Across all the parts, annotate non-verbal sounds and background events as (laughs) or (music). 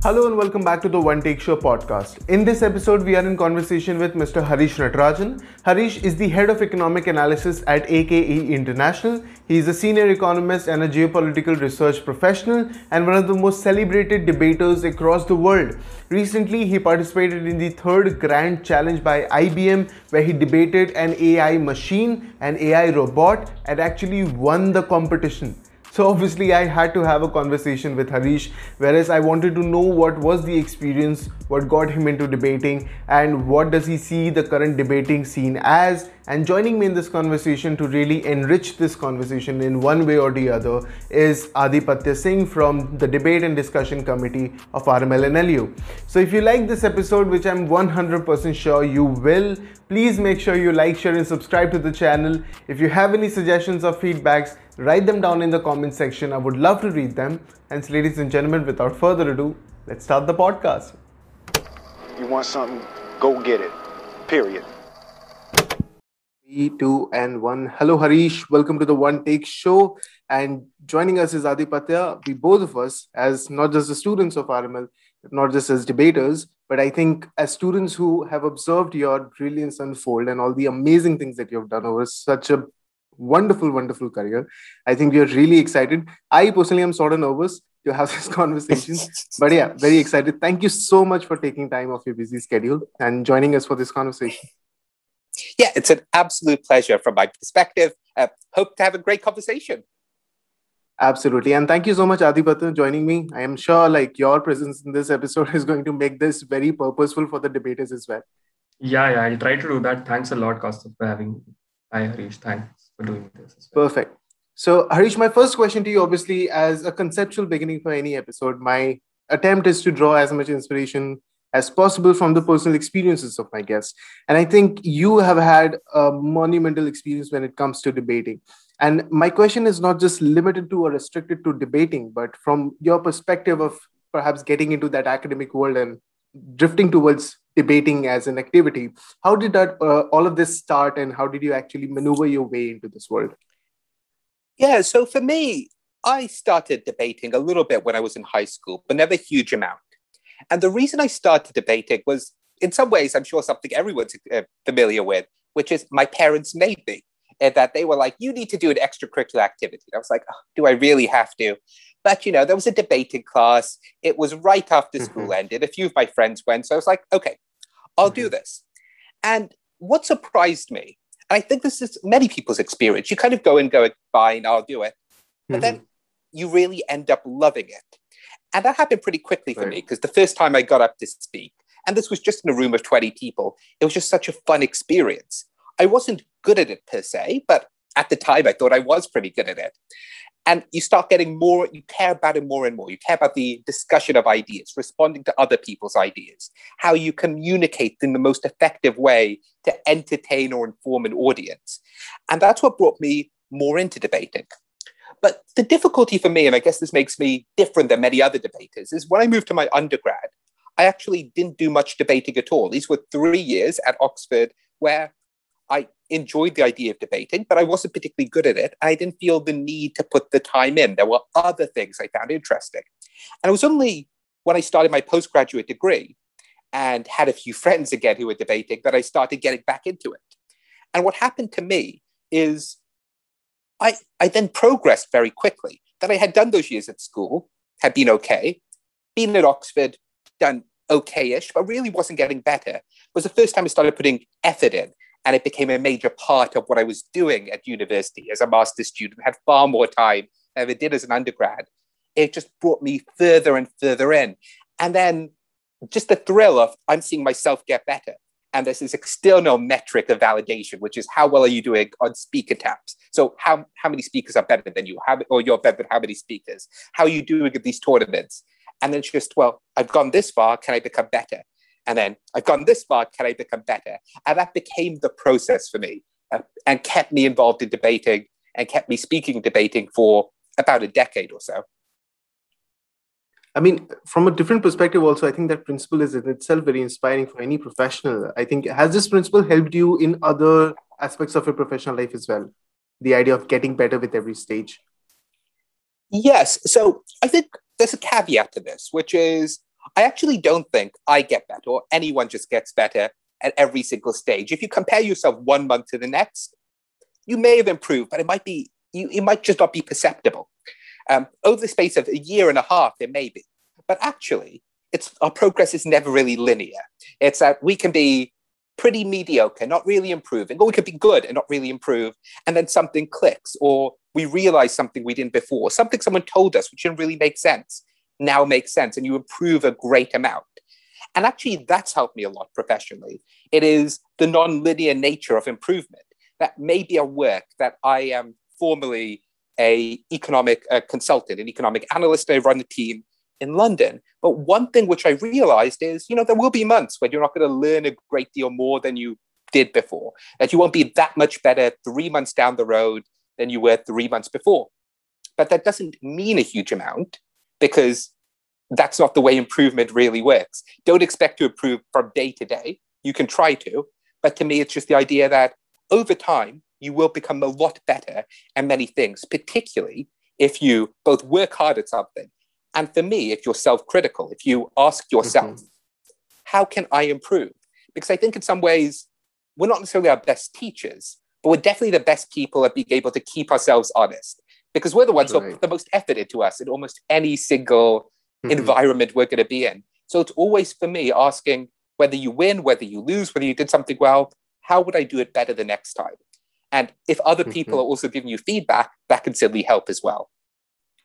Hello and welcome back to the One Take Show podcast. In this episode, we are in conversation with Mr. Harish Natarajan. Harish is the head of economic analysis at AKE International. He is a senior economist and a geopolitical research professional and one of the most celebrated debaters across the world. Recently, he participated in the third Grand Challenge by IBM, where he debated an AI machine, an AI robot, and actually won the competition. So obviously I had to have a conversation with Harish whereas I wanted to know what was the experience, what got him into debating and what does he see the current debating scene as and joining me in this conversation to really enrich this conversation in one way or the other is Adhipatya Singh from the Debate and Discussion Committee of RMLNLU. So if you like this episode which I'm 100% sure you will, please make sure you like, share and subscribe to the channel. If you have any suggestions or feedbacks, write them down in the comment section. I would love to read them. And ladies and gentlemen, without further ado, let's start the podcast. You want something, go get it. Period. Three, two, and one. Hello, Harish. Welcome to the One Take Show. And joining us is Adhipatya. We both of us, as not just the students of RML, not just as debaters, but I think as students who have observed your brilliance unfold and all the amazing things that you've done over such a wonderful, wonderful career. I think we are really excited. I personally am sort of nervous to have (laughs) this conversation, but yeah, very excited. Thank you so much for taking time off your busy schedule and joining us for this conversation. Yeah, it's an absolute pleasure from my perspective. Uh, hope to have a great conversation. Absolutely. And thank you so much, Adhipatya, joining me. I am sure like your presence in this episode (laughs) is going to make this very purposeful for the debaters as well. Yeah, yeah, I'll try to do that. Thanks a lot, Kaustubh, for having me. Hi, Harish. Thanks for doing this. Well. Perfect. So, Harish, my first question to you, obviously, as a conceptual beginning for any episode, my attempt is to draw as much inspiration as possible from the personal experiences of my guests. And I think you have had a monumental experience when it comes to debating. And my question is not just limited to or restricted to debating, but from your perspective of perhaps getting into that academic world and drifting towards debating as an activity. How did that uh, all of this start, and how did you actually maneuver your way into this world? Yeah, so for me, I started debating a little bit when I was in high school, but never a huge amount. And the reason I started debating was, in some ways, I'm sure something everyone's uh, familiar with, which is my parents made me and that they were like, you need to do an extracurricular activity. And I was like, oh, do I really have to? But, you know, there was a debating class. It was right after school mm-hmm. ended. A few of my friends went. So I was like, okay, I'll do this. And what surprised me, and I think this is many people's experience, you kind of go and go, fine, I'll do it. But mm-hmm. then you really end up loving it. And that happened pretty quickly for right. me because the first time I got up to speak, and this was just in a room of 20 people, it was just such a fun experience. I wasn't good at it per se, but at the time I thought I was pretty good at it. And you start getting more, you care about it more and more. You care about the discussion of ideas, responding to other people's ideas, how you communicate in the most effective way to entertain or inform an audience. And that's what brought me more into debating. But the difficulty for me, and I guess this makes me different than many other debaters, is when I moved to my undergrad, I actually didn't do much debating at all. These were three years at Oxford where enjoyed the idea of debating, but I wasn't particularly good at it. I didn't feel the need to put the time in. There were other things I found interesting. And it was only when I started my postgraduate degree and had a few friends again who were debating that I started getting back into it. And what happened to me is I, I then progressed very quickly. That I had done those years at school, had been okay, been at Oxford, done okay-ish, but really wasn't getting better. It was the first time I started putting effort in and it became a major part of what I was doing at university as a master's student. I had far more time than I did as an undergrad. It just brought me further and further in. And then just the thrill of I'm seeing myself get better. And there's this external metric of validation, which is how well are you doing on speaker tabs? So how, how many speakers are better than you? How, or you're better than how many speakers? How are you doing at these tournaments? And then it's just, well, I've gone this far. Can I become better? And then I've gone this far, can I become better? And that became the process for me uh, and kept me involved in debating and kept me speaking debating for about a decade or so. I mean, from a different perspective, also, I think that principle is in itself very inspiring for any professional. I think, has this principle helped you in other aspects of your professional life as well? The idea of getting better with every stage? Yes. So I think there's a caveat to this, which is I actually don't think I get better or anyone just gets better at every single stage. If you compare yourself one month to the next, you may have improved, but it might be you, it might just not be perceptible. Um, over the space of a year and a half, it may be, but actually, it's our progress is never really linear. It's that we can be pretty mediocre, not really improving, or we could be good and not really improve, and then something clicks, or we realize something we didn't before, something someone told us which didn't really make sense, now makes sense, and you improve a great amount. And actually, that's helped me a lot professionally. It is the non-linear nature of improvement that may be a work that I am formerly a economic consultant, an economic analyst. I run a team in London. But one thing which I realized is, you know, there will be months when you're not going to learn a great deal more than you did before, that you won't be that much better three months down the road than you were three months before. But that doesn't mean a huge amount because that's not the way improvement really works. Don't expect to improve from day to day. You can try to, but to me, it's just the idea that over time, you will become a lot better at many things, particularly if you both work hard at something. And for me, if you're self critical, if you ask yourself, mm-hmm. how can I improve? Because I think in some ways, we're not necessarily our best teachers, but we're definitely the best people at being able to keep ourselves honest because we're the ones right. who put the most effort into us in almost any single mm-hmm. environment we're going to be in. So it's always for me asking whether you win, whether you lose, whether you did something well, how would I do it better the next time? And if other mm-hmm. people are also giving you feedback, that can certainly help as well.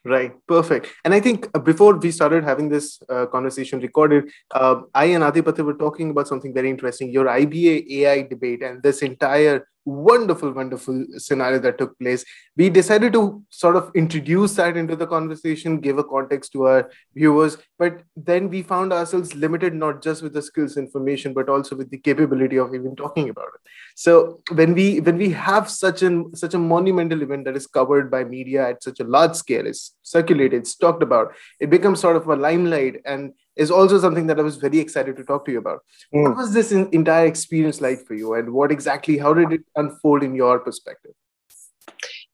Right, perfect. And I think uh, before we started having this uh, conversation recorded, uh, I and Adipati were talking about something very interesting your IBM AI debate and this entire wonderful, wonderful scenario that took place. We decided to sort of introduce that into the conversation, give a context to our viewers, but then we found ourselves limited not just with the skills information, but also with the capability of even talking about it. So when we when we have such an such a monumental event that is covered by media at such a large scale, it's circulated, it's talked about, it becomes sort of a limelight and is also something that I was very excited to talk to you about. Mm. What was this in, entire experience like for you, and what exactly, how did it unfold in your perspective?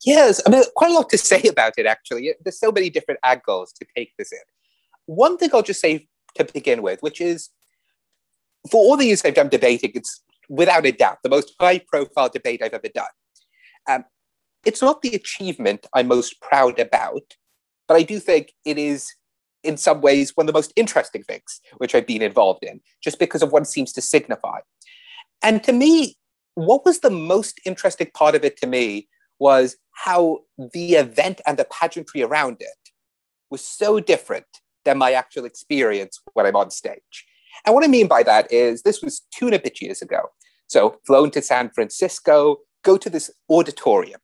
Yes, I mean, quite a lot to (laughs) say about it, actually. There's so many different angles to take this in. One thing I'll just say to begin with, which is for all the years I've done debating, it's without a doubt the most high profile debate I've ever done. Um, it's not the achievement I'm most proud about, but I do think it is in some ways one of the most interesting things which I've been involved in, just because of what it seems to signify. And to me, what was the most interesting part of it to me was how the event and the pageantry around it was so different than my actual experience when I'm on stage. And what I mean by that is this was two and a bit years ago. So flown to San Francisco, go to this auditorium,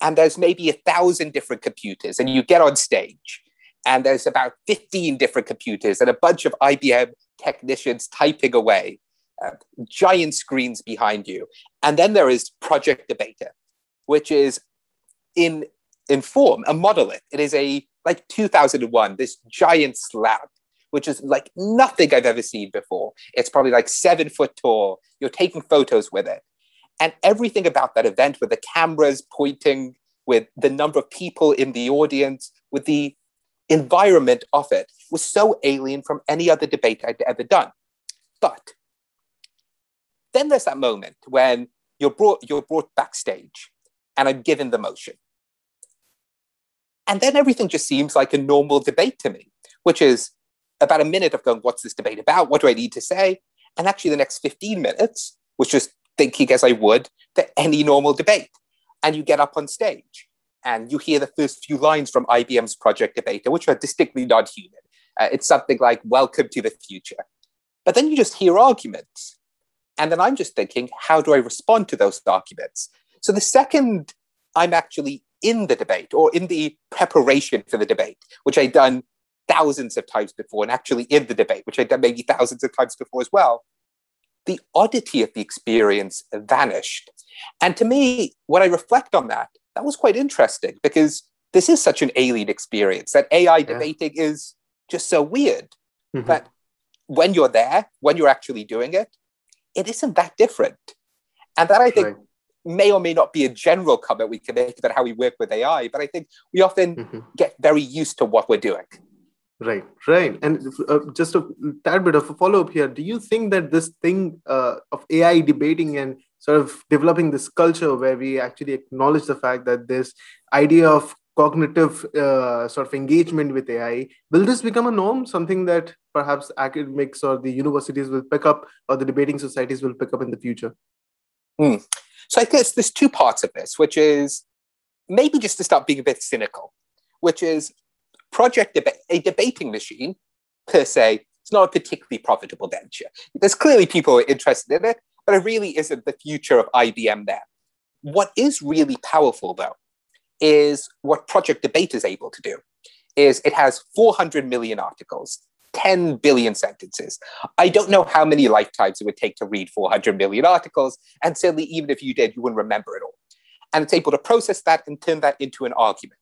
and there's maybe a thousand different computers, and you get on stage and there's about 15 different computers and a bunch of IBM technicians typing away, uh, giant screens behind you. And then there is Project Debater, which is in, in form a monolith. It is a like 2001, this giant slab, which is like nothing I've ever seen before. It's probably like seven foot tall. You're taking photos with it. And everything about that event, with the cameras pointing, with the number of people in the audience, with the environment of it was so alien from any other debate I'd ever done. But then there's that moment when you're brought, you're brought backstage and I'm given the motion. And then everything just seems like a normal debate to me, which is about a minute of going, what's this debate about? What do I need to say? And actually, the next 15 minutes was just thinking as I would for any normal debate. And you get up on stage and you hear the first few lines from IBM's Project Debater, which are distinctly not human. Uh, it's something like, Welcome to the future. But then you just hear arguments. And then I'm just thinking, how do I respond to those arguments? So the second I'm actually in the debate or in the preparation for the debate, which I've done thousands of times before, and actually in the debate, which I've done maybe thousands of times before as well, the oddity of the experience vanished. And to me, when I reflect on that, that was quite interesting because this is such an alien experience that AI yeah. debating is just so weird mm-hmm. that when you're there, when you're actually doing it, it isn't that different. And that I think right. may or may not be a general comment we can make about how we work with AI, but I think we often mm-hmm. get very used to what we're doing. Right, right. And uh, just a tad bit of a follow up here. Do you think that this thing uh, of AI debating and sort of developing this culture where we actually acknowledge the fact that this idea of cognitive uh, sort of engagement with AI, will this become a norm? Something that perhaps academics or the universities will pick up or the debating societies will pick up in the future? Mm. So I guess there's two parts of this, which is maybe just to start being a bit cynical, which is project deba- a debating machine per se it's not a particularly profitable venture. There's clearly people interested in it, but it really isn't the future of IBM there. What is really powerful though is what Project Debate is able to do is it has 400 million articles 10 billion sentences. I don't know how many lifetimes it would take to read 400 million articles. And certainly, even if you did, you wouldn't remember it all. And it's able to process that and turn that into an argument.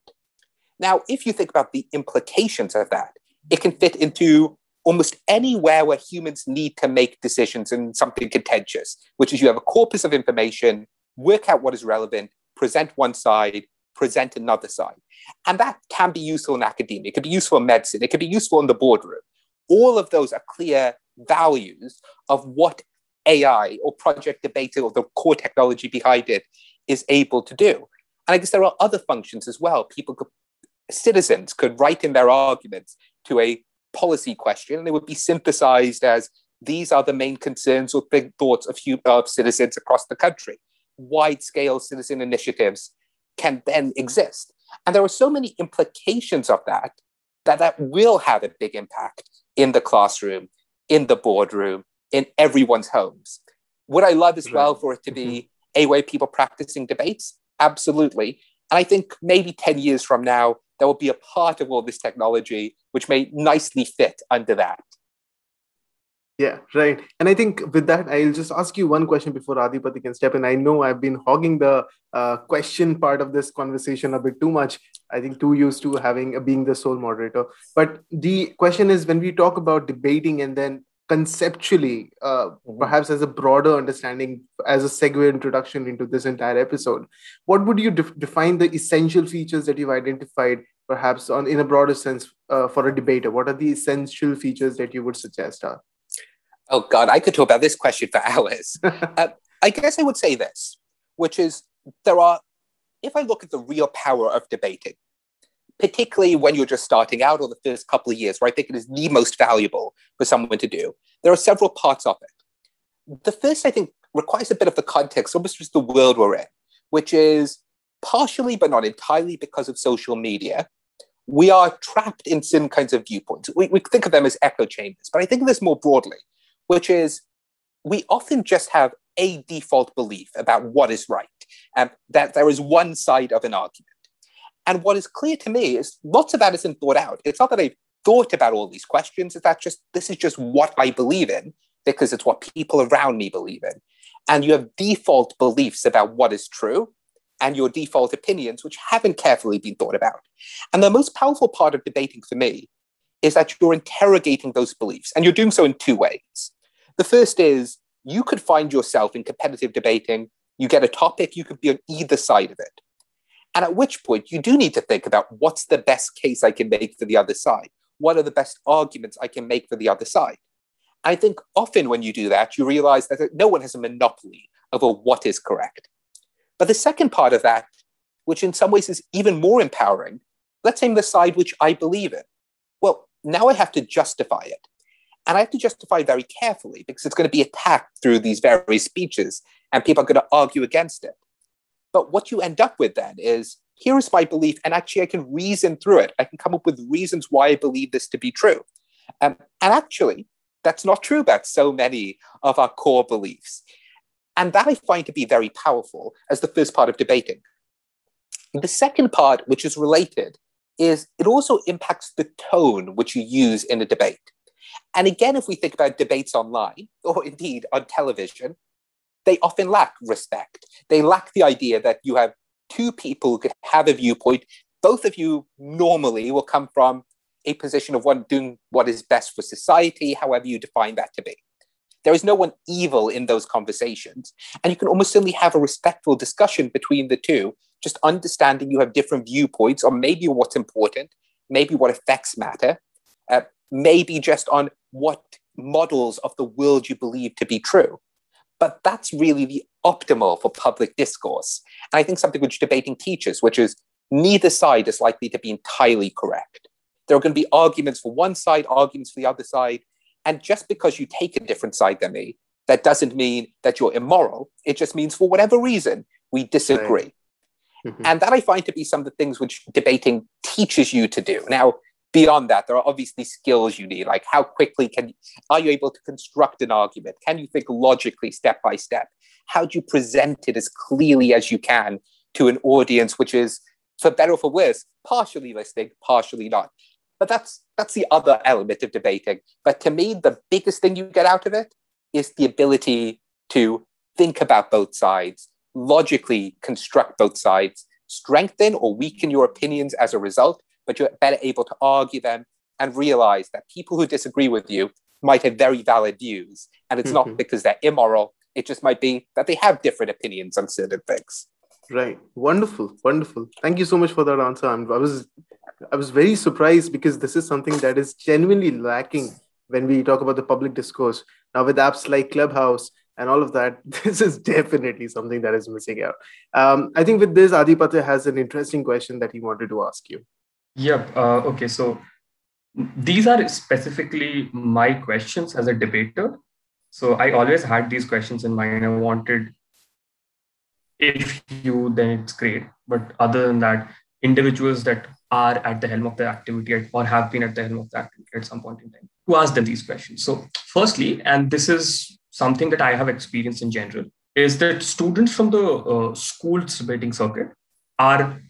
Now, if you think about the implications of that, it can fit into almost anywhere where humans need to make decisions in something contentious, which is you have a corpus of information, work out what is relevant, present one side, present another side. And that can be useful in academia, it could be useful in medicine, it could be useful in the boardroom. All of those are clear values of what AI or Project Debate or the core technology behind it is able to do. And I guess there are other functions as well. People could, citizens could write in their arguments to a policy question, and it would be synthesized as these are the main concerns or big thoughts of, of citizens across the country. Wide scale citizen initiatives can then exist. And there are so many implications of that that that will have a big impact in the classroom, in the boardroom, in everyone's homes. Would I love as well for it to be mm-hmm. a way people practicing debates? Absolutely. And I think maybe 10 years from now, there will be a part of all this technology which may nicely fit under that. Yeah, right. And I think with that, I'll just ask you one question before Adipati can step in. I know I've been hogging the uh, question part of this conversation a bit too much. I think too used to having uh, being the sole moderator. But the question is when we talk about debating and then conceptually, uh, mm-hmm. perhaps as a broader understanding, as a segue introduction into this entire episode, what would you def- define the essential features that you've identified, perhaps on in a broader sense, uh, for a debater? What are the essential features that you would suggest are? Oh God, I could talk about this question for (laughs) hours. (laughs) uh, I guess I would say this, which is there are, if I look at the real power of debating, particularly when you're just starting out or the first couple of years, where I think it is the most valuable for someone to do, there are several parts of it. The first, I think, requires a bit of the context, almost just the world we're in, which is partially but not entirely because of social media. We are trapped in certain kinds of viewpoints. We, we think of them as echo chambers, but I think of this more broadly which is we often just have a default belief about what is right, and that there is one side of an argument. And what is clear to me is lots of that isn't thought out. It's not that I've thought about all these questions, it's that just this is just what I believe in because it's what people around me believe in. And you have default beliefs about what is true and your default opinions, which haven't carefully been thought about. And the most powerful part of debating for me is that you're interrogating those beliefs, and you're doing so in two ways. The first is you could find yourself in competitive debating, you get a topic, you could be on either side of it. And at which point you do need to think about what's the best case I can make for the other side? What are the best arguments I can make for the other side? I think often when you do that, you realize that no one has a monopoly over what is correct. But the second part of that, which in some ways is even more empowering, let's say the side which I believe in. Well, now I have to justify it. And I have to justify very carefully because it's going to be attacked through these various speeches and people are going to argue against it. But what you end up with then is here is my belief, and actually I can reason through it. I can come up with reasons why I believe this to be true. Um, and actually, that's not true about so many of our core beliefs. And that I find to be very powerful as the first part of debating. The second part, which is related, is it also impacts the tone which you use in a debate. And again, if we think about debates online or indeed on television, they often lack respect. They lack the idea that you have two people who could have a viewpoint. Both of you normally will come from a position of one doing what is best for society, however you define that to be. There is no one evil in those conversations. And you can almost certainly have a respectful discussion between the two, just understanding you have different viewpoints, or maybe what's important, maybe what effects matter, uh, maybe just on what models of the world you believe to be true. But that's really the optimal for public discourse. And I think something which debating teaches, which is neither side is likely to be entirely correct. There are going to be arguments for one side, arguments for the other side. And just because you take a different side than me, that doesn't mean that you're immoral. It just means for whatever reason, we disagree. Right. Mm-hmm. And that I find to be some of the things which debating teaches you to do. Now, beyond that, there are obviously skills you need, like how quickly can are you able to construct an argument? Can you think logically step by step? How do you present it as clearly as you can to an audience which is, for better or for worse, partially listening, partially not? But that's that's the other element of debating. But to me, the biggest thing you get out of it is the ability to think about both sides, logically construct both sides, strengthen or weaken your opinions as a result, but you're better able to argue them and realize that people who disagree with you might have very valid views. And it's mm-hmm. not because they're immoral, it just might be that they have different opinions on certain things. Right. Wonderful. Wonderful. Thank you so much for that answer. I was I was very surprised because this is something that is genuinely lacking when we talk about the public discourse. Now with apps like Clubhouse and all of that, (laughs) this is definitely something that is missing out. Um, I think with this, Adhipatya has an interesting question that he wanted to ask you. Yep. Uh, okay. So these are specifically my questions as a debater. So I always had these questions in mind. I wanted, if you, then it's great. But other than that, individuals that are at the helm of the activity or have been at the helm of the activity at some point in time to ask them these questions. So, firstly, and this is something that I have experienced in general, is that students from the uh, school's debating circuit are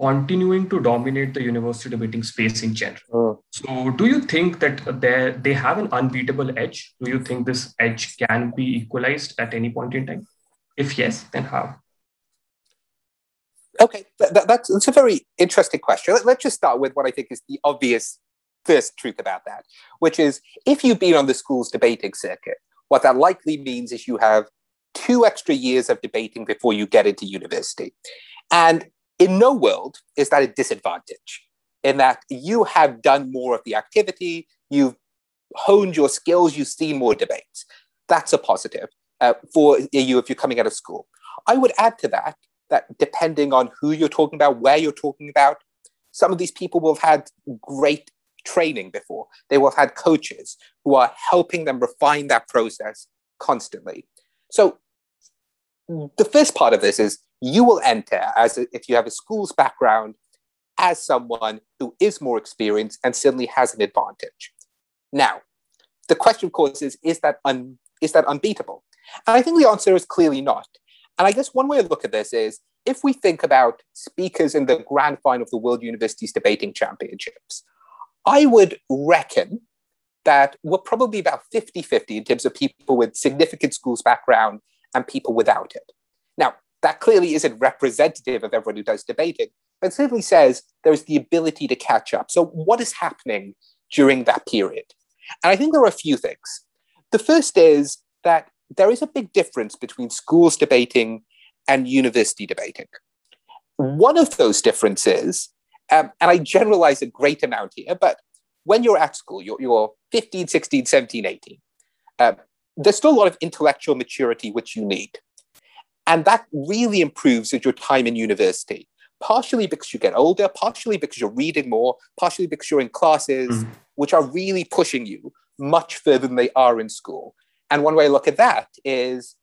continuing to dominate the university debating space in general. Oh. So, do you think that they they have an unbeatable edge? Do you think this edge can be equalized at any point in time? If yes, then how? Okay, that, that's, that's a very interesting question. Let, let's just start with what I think is the obvious first truth about that, which is if you've been on the school's debating circuit, what that likely means is you have two extra years of debating before you get into university. And in no world is that a disadvantage, in that you have done more of the activity, you've honed your skills, you've seen more debates. That's a positive uh, for you if you're coming out of school. I would add to that that depending on who you're talking about, where you're talking about, some of these people will have had great training before. They will have had coaches who are helping them refine that process constantly. So the first part of this is you will enter as a, if you have a school's background as someone who is more experienced and certainly has an advantage. Now, the question, of course, is is that un, is that unbeatable? And I think the answer is clearly not. And I guess one way to look at this is if we think about speakers in the grand final of the World Universities Debating Championships, I would reckon that we're probably about 50 50 in terms of people with significant schools background and people without it. Now, that clearly isn't representative of everyone who does debating, but simply says there's the ability to catch up. So, what is happening during that period? And I think there are a few things. The first is that there is a big difference between schools debating and university debating. One of those differences, um, and I generalize a great amount here, but when you're at school, you're, you're 15, 16, 17, 18, uh, there's still a lot of intellectual maturity which you need. And that really improves with your time in university, partially because you get older, partially because you're reading more, partially because you're in classes mm. which are really pushing you much further than they are in school. And one way to look at that is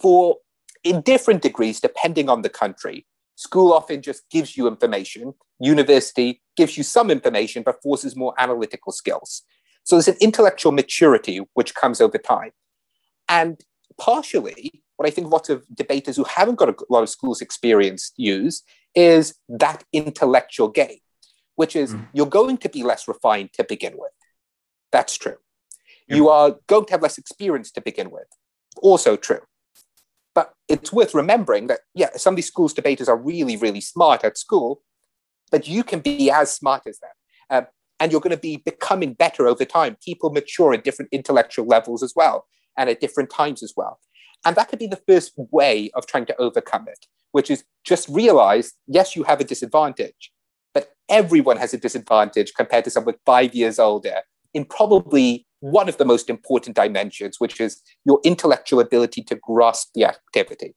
for in different degrees, depending on the country, school often just gives you information. University gives you some information, but forces more analytical skills. So there's an intellectual maturity which comes over time. And partially, what I think lots of debaters who haven't got a lot of schools experience use is that intellectual gain, which is mm. you're going to be less refined to begin with. That's true. You are going to have less experience to begin with. Also true. But it's worth remembering that, yeah, some of these schools debaters are really, really smart at school, but you can be as smart as them. Uh, and you're going to be becoming better over time. People mature at different intellectual levels as well, and at different times as well. And that could be the first way of trying to overcome it, which is just realize yes, you have a disadvantage, but everyone has a disadvantage compared to someone five years older in probably one of the most important dimensions, which is your intellectual ability to grasp the activity.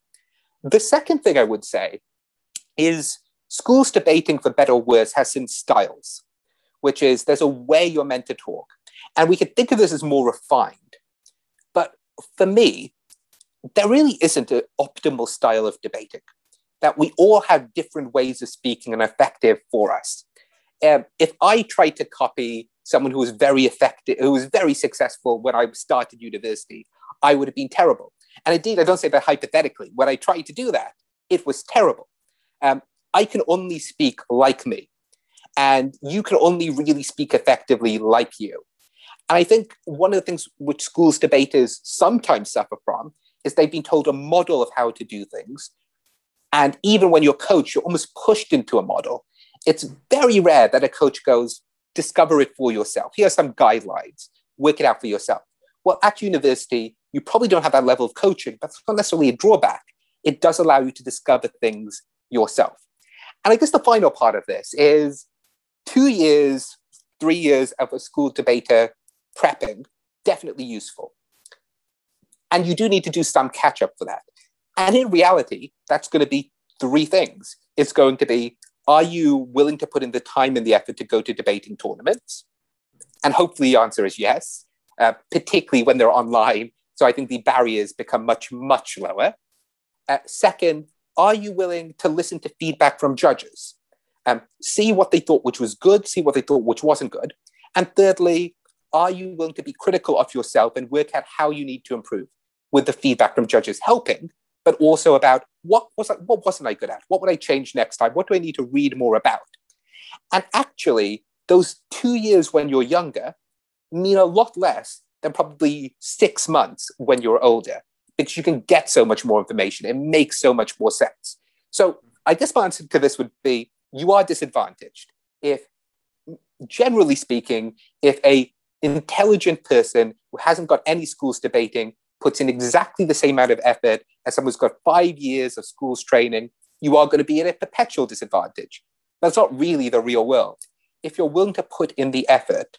The second thing I would say is schools debating, for better or worse, has some styles, which is there's a way you're meant to talk. And we could think of this as more refined. But for me, there really isn't an optimal style of debating, that we all have different ways of speaking and effective for us. Um, if I try to copy someone who was very effective, who was very successful when I started university, I would have been terrible. And indeed, I don't say that hypothetically. When I tried to do that, it was terrible. Um, I can only speak like me, and you can only really speak effectively like you. And I think one of the things which schools debaters sometimes suffer from is they've been told a model of how to do things. And even when you're coach, you're almost pushed into a model. It's very rare that a coach goes, discover it for yourself. Here are some guidelines, work it out for yourself. Well, at university, you probably don't have that level of coaching, but it's not necessarily a drawback. It does allow you to discover things yourself. And I guess the final part of this is two years, three years of a school debater prepping, definitely useful. And you do need to do some catch up for that. And in reality, that's going to be three things. It's going to be are you willing to put in the time and the effort to go to debating tournaments? And hopefully the answer is yes, uh, particularly when they're online. So I think the barriers become much, much lower. Uh, second, are you willing to listen to feedback from judges? Um, see what they thought which was good, see what they thought which wasn't good. And thirdly, are you willing to be critical of yourself and work out how you need to improve with the feedback from judges helping, but also about what was I, what wasn't I good at? What would I change next time? What do I need to read more about? And actually, those two years when you're younger mean a lot less than probably six months when you're older, because you can get so much more information. It makes so much more sense. So I guess my answer to this would be you are disadvantaged if generally speaking, if a intelligent person who hasn't got any schools debating puts in exactly the same amount of effort as someone who's got five years of schools training, you are going to be at a perpetual disadvantage. That's not really the real world. If you're willing to put in the effort,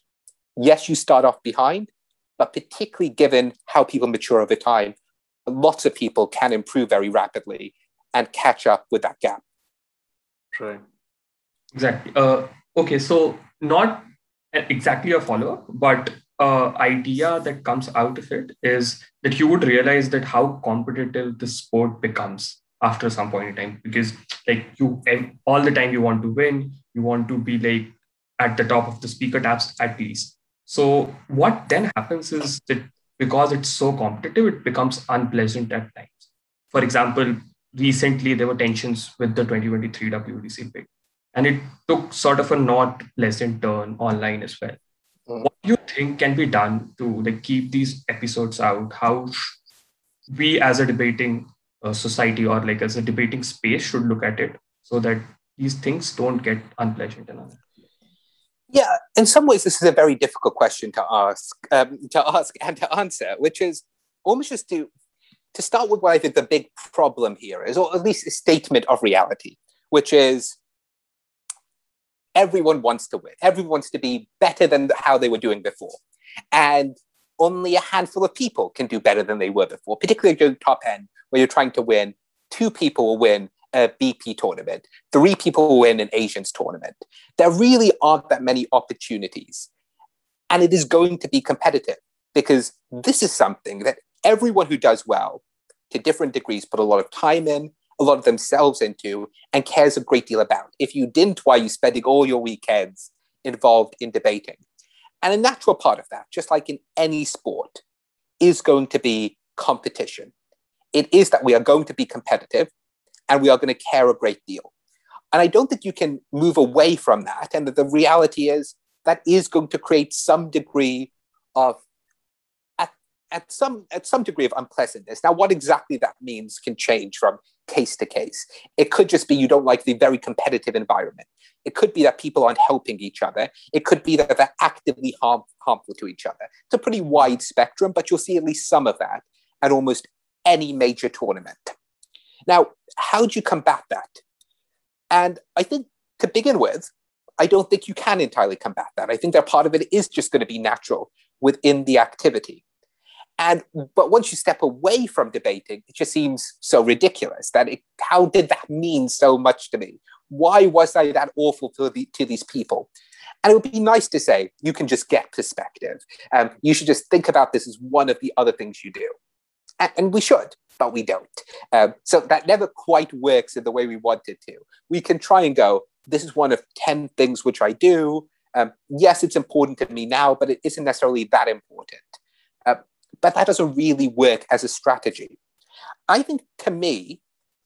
yes, you start off behind, but particularly given how people mature over time, lots of people can improve very rapidly and catch up with that gap. Right. Exactly. Uh, okay, so not exactly a follow up, but uh, idea that comes out of it is that you would realize that how competitive the sport becomes after some point in time. Because like you all the time you want to win you want to be like at the top of the speaker tabs at least. So what then happens is that because it's so competitive it becomes unpleasant at times. For example recently there were tensions with the 2023 wdc pick and it took sort of a not pleasant turn online as well. Mm. What do you think can be done to like keep these episodes out? How we as a debating uh, society or like as a debating space should look at it so that these things don't get unpleasant enough? Yeah, in some ways, this is a very difficult question to ask, um, to ask (laughs) and to answer, which is almost just to to start with what I think the big problem here is, or at least a statement of reality, which is everyone wants to win. Everyone wants to be better than how they were doing before. And only a handful of people can do better than they were before, particularly the top end, where you're trying to win. Two people will win a BP tournament, three people will win an Asians tournament. There really aren't that many opportunities. And it is going to be competitive because this is something that everyone who does well to different degrees put a lot of time in, a lot of themselves into and cares a great deal about. If you didn't, why are you spending all your weekends involved in debating? And a natural part of that, just like in any sport, is going to be competition. It is that we are going to be competitive and we are going to care a great deal. And I don't think you can move away from that. And that the reality is that is going to create some degree of at, some at some degree of unpleasantness. Now, what exactly that means can change from case to case. It could just be you don't like the very competitive environment. It could be that people aren't helping each other. It could be that they're actively harm, harmful to each other. It's a pretty wide spectrum, but you'll see at least some of that at almost any major tournament. Now, how do you combat that? And I think to begin with, I don't think you can entirely combat that. I think that part of it is just going to be natural within the activity. And but once you step away from debating, it just seems so ridiculous that it, how did that mean so much to me? Why was I that awful to, the, to these people? And it would be nice to say you can just get perspective. Um, you should just think about this as one of the other things you do, and, and we should, but we don't. Um, so that never quite works in the way we want it to. We can try and go. This is one of ten things which I do. Um, yes, it's important to me now, but it isn't necessarily that important. But that doesn't really work as a strategy. I think to me,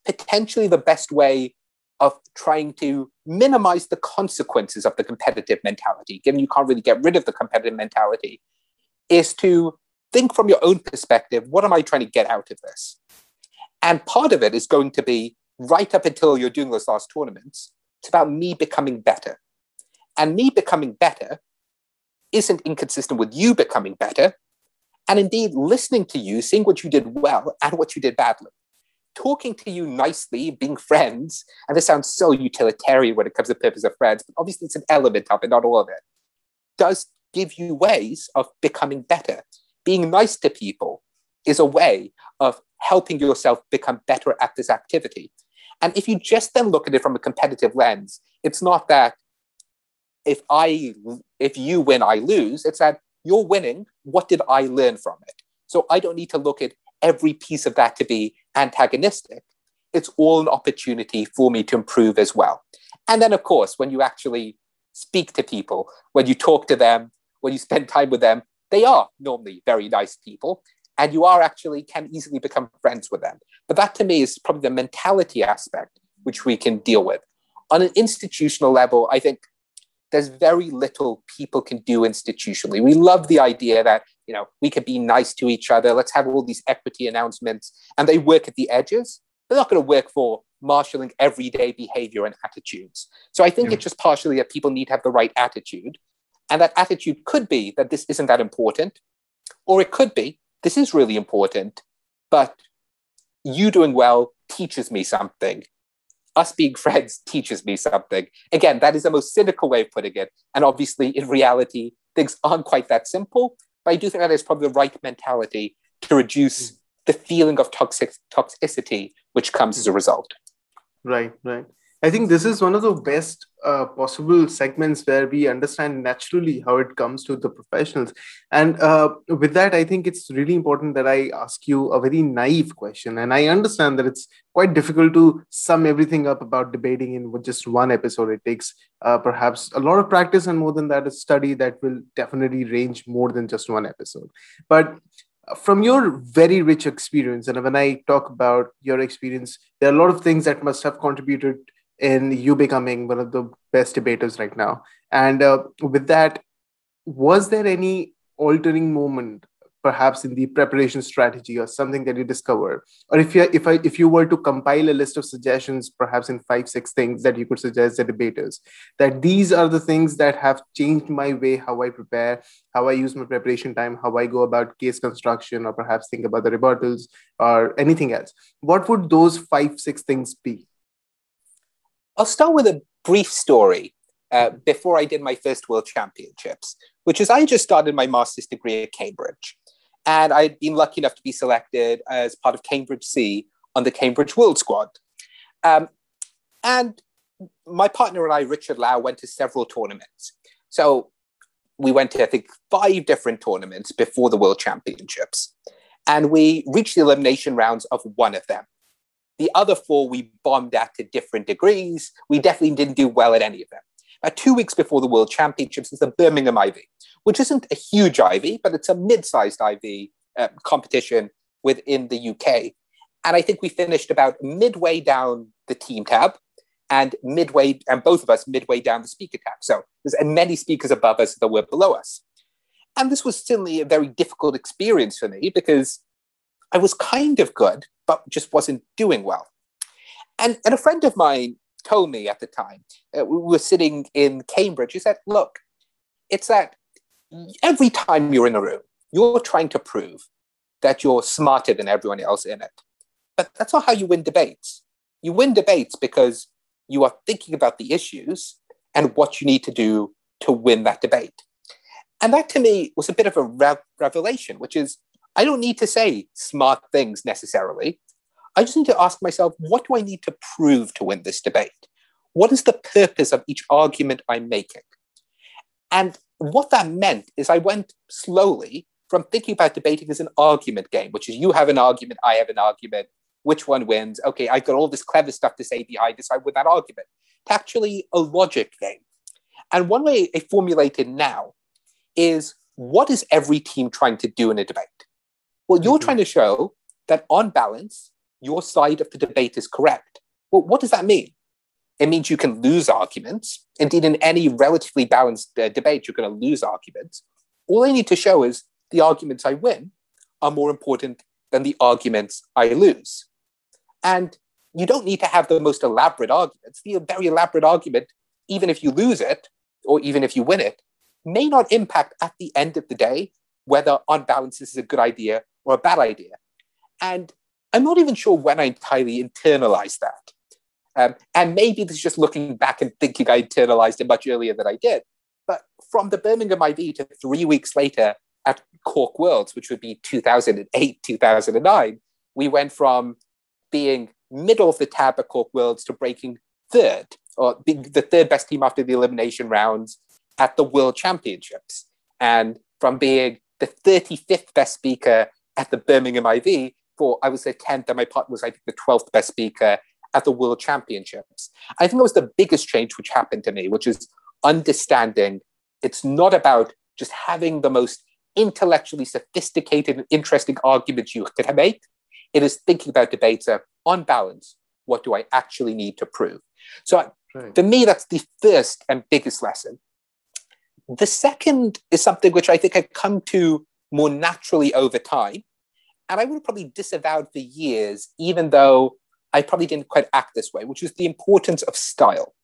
potentially the best way of trying to minimize the consequences of the competitive mentality, given you can't really get rid of the competitive mentality, is to think from your own perspective what am I trying to get out of this? And part of it is going to be right up until you're doing those last tournaments, it's about me becoming better. And me becoming better isn't inconsistent with you becoming better. And indeed, listening to you, seeing what you did well and what you did badly, talking to you nicely, being friends. And this sounds so utilitarian when it comes to the purpose of friends, but obviously it's an element of it, not all of it, does give you ways of becoming better. Being nice to people is a way of helping yourself become better at this activity. And if you just then look at it from a competitive lens, it's not that if I if you win, I lose. It's that you're winning. What did I learn from it? So I don't need to look at every piece of that to be antagonistic. It's all an opportunity for me to improve as well. And then, of course, when you actually speak to people, when you talk to them, when you spend time with them, they are normally very nice people. And you are actually can easily become friends with them. But that to me is probably the mentality aspect which we can deal with. On an institutional level, I think there's very little people can do institutionally. We love the idea that, you know, we could be nice to each other. Let's have all these equity announcements and they work at the edges. They're not going to work for marshaling everyday behavior and attitudes. So I think yeah. it's just partially that people need to have the right attitude. And that attitude could be that this isn't that important, or it could be this is really important, but you doing well teaches me something us being friends teaches me something. Again, that is the most cynical way of putting it. And obviously, in reality, things aren't quite that simple. But I do think that is probably the right mentality to reduce mm. the feeling of toxic toxicity which comes as a result. Right, right. I think this is one of the best uh, possible segments where we understand naturally how it comes to the professionals. And uh, with that, I think it's really important that I ask you a very naive question. And I understand that it's quite difficult to sum everything up about debating in just one episode. It takes uh, perhaps a lot of practice, and more than that, a study that will definitely range more than just one episode. But from your very rich experience, and when I talk about your experience, there are a lot of things that must have contributed in you becoming one of the best debaters right now. And uh, with that, was there any altering moment, perhaps in the preparation strategy or something that you discovered, or if you if I if you were to compile a list of suggestions, perhaps in five six things that you could suggest the debaters, that these are the things that have changed my way how I prepare, how I use my preparation time, how I go about case construction, or perhaps think about the rebuttals or anything else. What would those five six things be? I'll start with a brief story uh, before I did my first World Championships, which is I just started my master's degree at Cambridge. And I'd been lucky enough to be selected as part of Cambridge C on the Cambridge World Squad. Um, and my partner and I, Richard Lau, went to several tournaments. So we went to, I think, five different tournaments before the World Championships. And we reached the elimination rounds of one of them. The other four we bombed at to different degrees. We definitely didn't do well at any of them. Now, two weeks before the World Championships is the Birmingham IV, which isn't a huge IV, but it's a mid-sized IV uh, competition within the UK. And I think we finished about midway down the team tab and midway, and both of us midway down the speaker tab. So there's many speakers above us there were below us. And this was certainly a very difficult experience for me because I was kind of good, but just wasn't doing well. And, and a friend of mine told me at the time, uh, we were sitting in Cambridge, he said, Look, it's that every time you're in a room, you're trying to prove that you're smarter than everyone else in it. But that's not how you win debates. You win debates because you are thinking about the issues and what you need to do to win that debate. And that to me was a bit of a re- revelation, which is I don't need to say smart things necessarily. I just need to ask myself, what do I need to prove to win this debate? What is the purpose of each argument I'm making? And what that meant is I went slowly from thinking about debating as an argument game, which is you have an argument, I have an argument, which one wins? Okay, I've got all this clever stuff to say behind this, I win that argument, to actually a logic game. And one way I formulate it now is what is every team trying to do in a debate? Well, you're mm-hmm. trying to show that on balance, your side of the debate is correct. Well, what does that mean? It means you can lose arguments. Indeed, in any relatively balanced uh, debate, you're going to lose arguments. All I need to show is the arguments I win are more important than the arguments I lose. And you don't need to have the most elaborate arguments. The very elaborate argument, even if you lose it or even if you win it, may not impact at the end of the day whether on balance this is a good idea or a bad idea. And I'm not even sure when I entirely internalized that. Um, and maybe this is just looking back and thinking I internalized it much earlier than I did. But from the Birmingham IV to three weeks later at Cork Worlds, which would be 2008, 2009, we went from being middle of the tab at Cork Worlds to breaking third, or being the third best team after the elimination rounds at the World Championships. And from being the 35th best speaker at the Birmingham IV for, I would say, 10th, and my partner was, I think, the 12th best speaker at the World Championships. I think it was the biggest change which happened to me, which is understanding it's not about just having the most intellectually sophisticated and interesting arguments you can make. It is thinking about debates of, on balance, what do I actually need to prove? So right. for me, that's the first and biggest lesson. The second is something which I think I've come to more naturally over time. And I would have probably disavowed for years, even though I probably didn't quite act this way, which is the importance of style.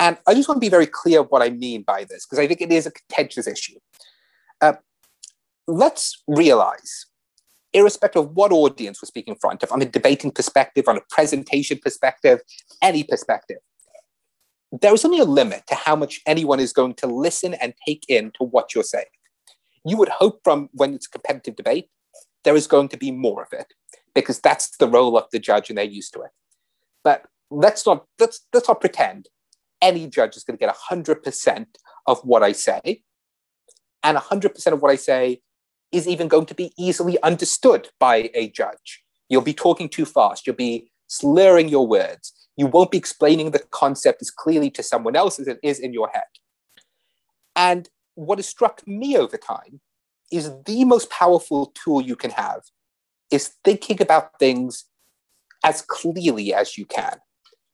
And I just want to be very clear what I mean by this, because I think it is a contentious issue. Uh, let's realize, irrespective of what audience we're speaking in front of, on a debating perspective, on a presentation perspective, any perspective, there is only a limit to how much anyone is going to listen and take in to what you're saying. You would hope from when it's a competitive debate, there is going to be more of it because that's the role of the judge and they're used to it. But let's not let's let's not pretend any judge is going to get 100% of what I say. And 100% of what I say is even going to be easily understood by a judge. You'll be talking too fast. You'll be slurring your words. You won't be explaining the concept as clearly to someone else as it is in your head. And what has struck me over time is the most powerful tool you can have is thinking about things as clearly as you can,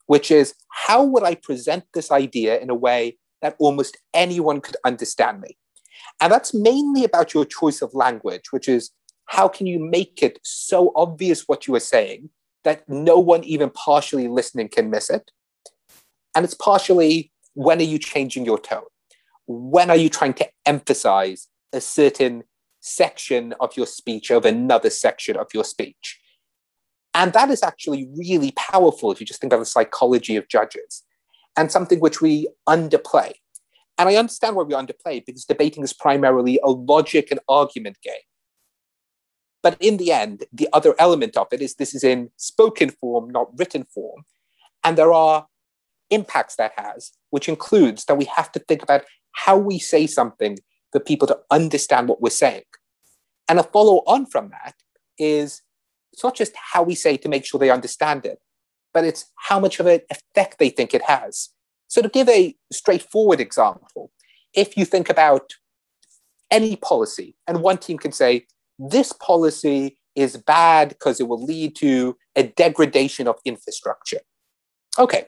which is how would I present this idea in a way that almost anyone could understand me? And that's mainly about your choice of language, which is how can you make it so obvious what you are saying that no one even partially listening can miss it? And it's partially when are you changing your tone? When are you trying to emphasize a certain section of your speech over another section of your speech. And that is actually really powerful if you just think about the psychology of judges and something which we underplay. And I understand why we underplay because debating is primarily a logic and argument game. But in the end, the other element of it is this is in spoken form, not written form. And there are impacts that has, which includes that we have to think about how we say something for people to understand what we're saying. And a follow on from that is it's not just how we say to make sure they understand it, but it's how much of an effect they think it has. So, to give a straightforward example, if you think about any policy, and one team can say, this policy is bad because it will lead to a degradation of infrastructure. Okay.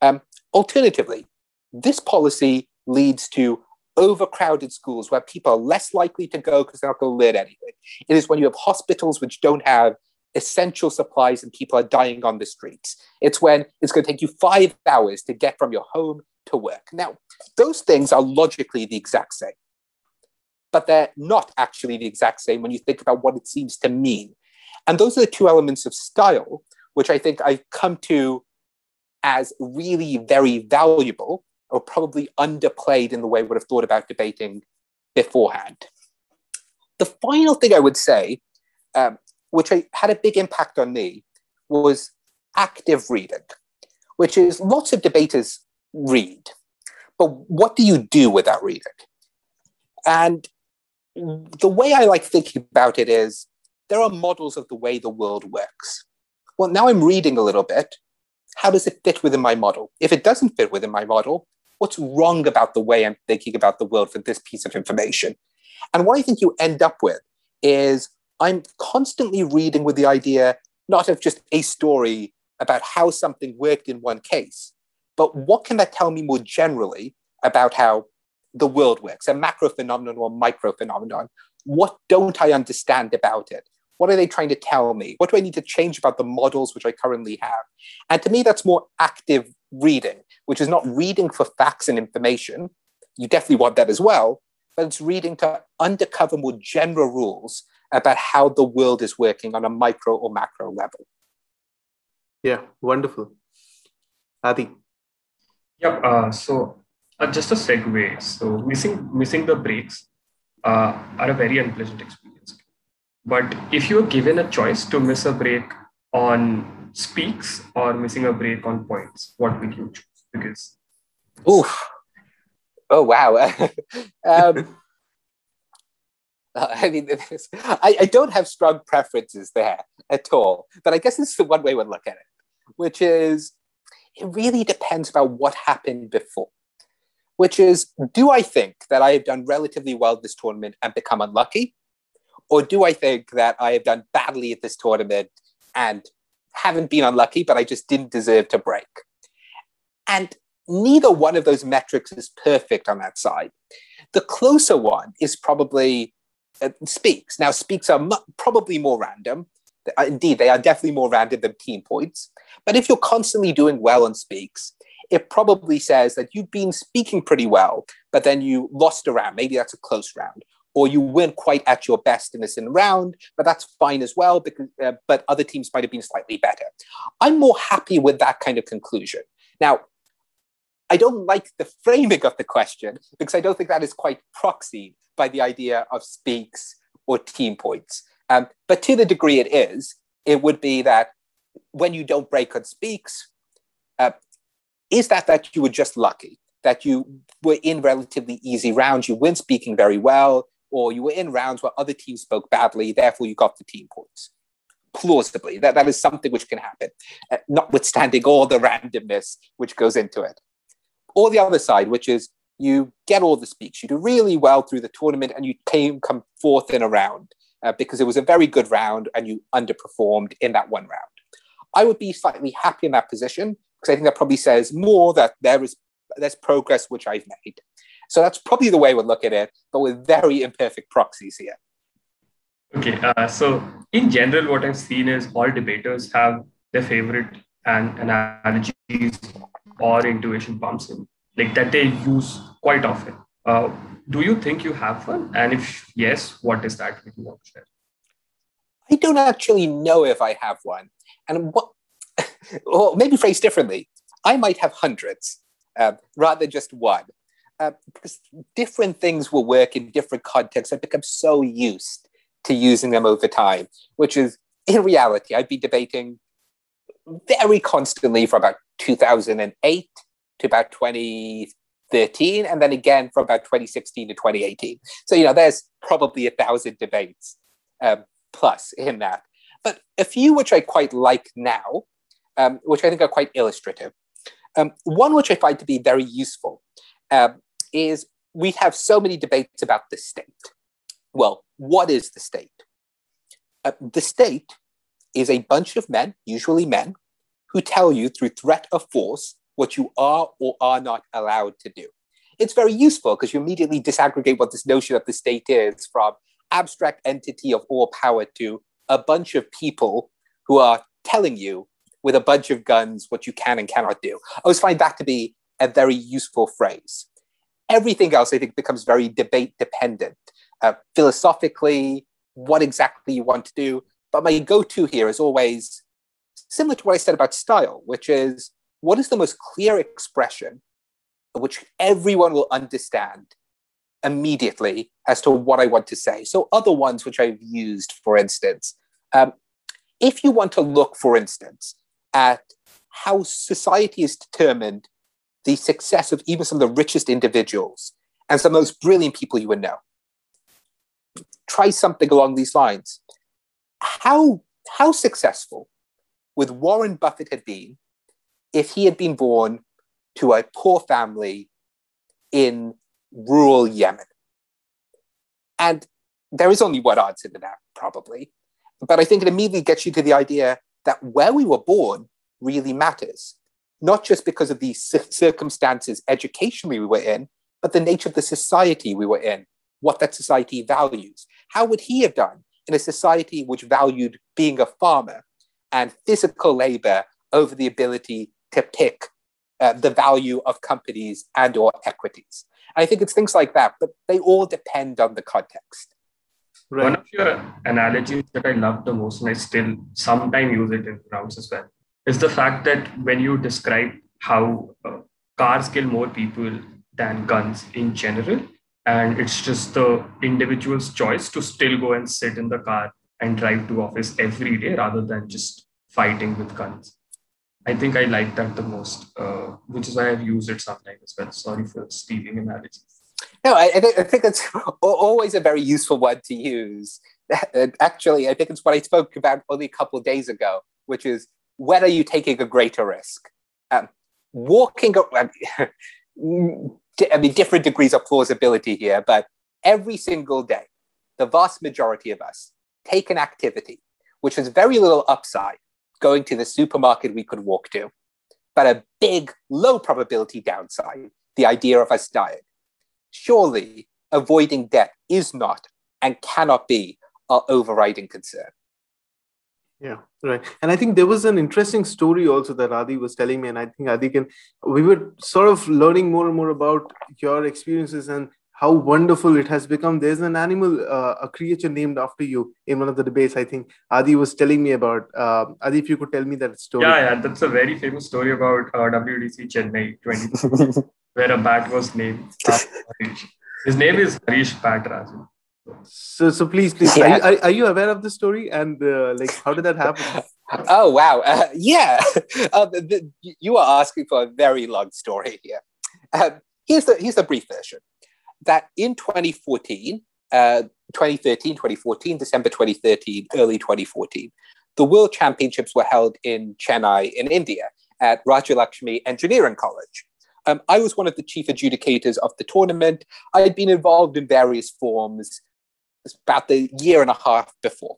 Um, alternatively, this policy leads to overcrowded schools where people are less likely to go because they're not going to learn anything. It is when you have hospitals which don't have essential supplies and people are dying on the streets. It's when it's going to take you five hours to get from your home to work. Now, those things are logically the exact same, but they're not actually the exact same when you think about what it seems to mean. And those are the two elements of style, which I think I've come to as really very valuable or probably underplayed in the way we would have thought about debating beforehand. The final thing I would say, um, which I, had a big impact on me, was active reading, which is lots of debaters read, but what do you do with that reading? And the way I like thinking about it is there are models of the way the world works. Well, now I'm reading a little bit. How does it fit within my model? If it doesn't fit within my model, what's wrong about the way I'm thinking about the world for this piece of information? And what I think you end up with is I'm constantly reading with the idea not of just a story about how something worked in one case, but what can that tell me more generally about how the world works, a macro phenomenon or micro phenomenon? What don't I understand about it? What are they trying to tell me? What do I need to change about the models which I currently have? And to me, that's more active reading, which is not reading for facts and information. You definitely want that as well, but it's reading to undercover more general rules about how the world is working on a micro or macro level. Yeah, wonderful. Adi. Yep. Uh, so uh, just a segue. So missing missing the breaks uh, are a very unpleasant experience. But if you're given a choice to miss a break on speaks or missing a break on points, what would you choose? Because. Oh wow. (laughs) um, I mean, (laughs) I, I don't have strong preferences there at all. But I guess this is the one way we look at it, which is it really depends about what happened before. Which is, do I think that I have done relatively well this tournament and become unlucky? Or do I think that I have done badly at this tournament and haven't been unlucky, but I just didn't deserve to break? And neither one of those metrics is perfect on that side. The closer one is probably uh, speaks. Now, speaks are mu- probably more random. Uh, indeed, they are definitely more random than team points. But if you're constantly doing well on speaks, it probably says that you've been speaking pretty well, but then you lost a round. Maybe that's a close round. Or you weren't quite at your best in this in round, but that's fine as well. Because, uh, but other teams might have been slightly better. I'm more happy with that kind of conclusion. Now, I don't like the framing of the question because I don't think that is quite proxy by the idea of speaks or team points. Um, but to the degree it is, it would be that when you don't break on speaks, uh, is that that you were just lucky, that you were in relatively easy rounds, you weren't speaking very well, or you were in rounds where other teams spoke badly, therefore you got the team points. Plausibly, that, that is something which can happen, uh, notwithstanding all the randomness which goes into it. Or the other side, which is you get all the speaks, you do really well through the tournament, and you came come fourth in a round uh, because it was a very good round and you underperformed in that one round. I would be slightly happy in that position because I think that probably says more that there is there's progress which I've made. So that's probably the way would look at it, but with very imperfect proxies here. Okay, uh, so in general, what I've seen is all debaters have their favorite and analogies or intuition pumps in, like that they use quite often. Uh, do you think you have one? And if yes, what is that? You want to share? I don't actually know if I have one. And what, (laughs) or maybe phrased differently, I might have hundreds uh, rather than just one. Uh, because different things will work in different contexts. I've become so used to using them over time, which is in reality, I'd be debating very constantly for about 2008 to about 2013, and then again from about 2016 to 2018. So, you know, there's probably a thousand debates um, plus in that. But a few which I quite like now, um, which I think are quite illustrative. Um, one which I find to be very useful um, is we have so many debates about the state. Well, what is the state? Uh, the state is a bunch of men, usually men, who tell you through threat of force what you are or are not allowed to do. It's very useful because you immediately disaggregate what this notion of the state is from abstract entity of all power to a bunch of people who are telling you with a bunch of guns what you can and cannot do. I always find that to be a very useful phrase. Everything else, I think, becomes very debate dependent. Uh, philosophically, what exactly you want to do. But my go to here is always similar to what I said about style, which is what is the most clear expression which everyone will understand immediately as to what I want to say. So, other ones which I've used, for instance, um, if you want to look, for instance, at how society has determined the success of even some of the richest individuals and some of the most brilliant people you would know, try something along these lines. How, how successful would Warren Buffett have been if he had been born to a poor family in rural Yemen? And there is only one answer to that, probably. But I think it immediately gets you to the idea that where we were born really matters, not just because of the circumstances educationally we were in, but the nature of the society we were in, what that society values. How would he have done in a society which valued being a farmer and physical labor over the ability to pick uh, the value of companies and or equities? I think it's things like that, but they all depend on the context. Right. One of your analogies that I love the most, and I still sometimes use it in rounds as well, is the fact that when you describe how uh, cars kill more people than guns in general, and it's just the individual's choice to still go and sit in the car and drive to office every day rather than just fighting with guns. I think I like that the most, uh, which is why I've used it sometimes as well. Sorry for stealing analogies. No, I, I, think, I think it's (laughs) always a very useful one to use. (laughs) Actually, I think it's what I spoke about only a couple of days ago, which is when are you taking a greater risk? Um, walking, (laughs) I mean, different degrees of plausibility here, but every single day, the vast majority of us take an activity which has very little upside, going to the supermarket we could walk to, but a big, low probability downside, the idea of us dying surely avoiding debt is not and cannot be our overriding concern. Yeah, right. And I think there was an interesting story also that Adi was telling me, and I think Adi can. We were sort of learning more and more about your experiences and how wonderful it has become. There's an animal, uh, a creature named after you in one of the debates. I think Adi was telling me about. Uh, Adi, if you could tell me that story. Yeah, yeah, that's a very famous story about uh, WDC Chennai 20. (laughs) where a bat was named Harish. His name is Harish Batrajan. So, so please, please, yeah. are, you, are, you aware of the story and uh, like how did that happen? (laughs) Oh wow, uh, yeah. (laughs) Uh, the, the, you are asking for a very long story here. Um, here's the here's the brief version. That in 2014, uh, 2013, 2014, December 2013, early 2014, the World Championships were held in Chennai, in India, at Rajalakshmi Engineering College. Um, I was one of the chief adjudicators of the tournament. I had been involved in various forms about the year and a half before.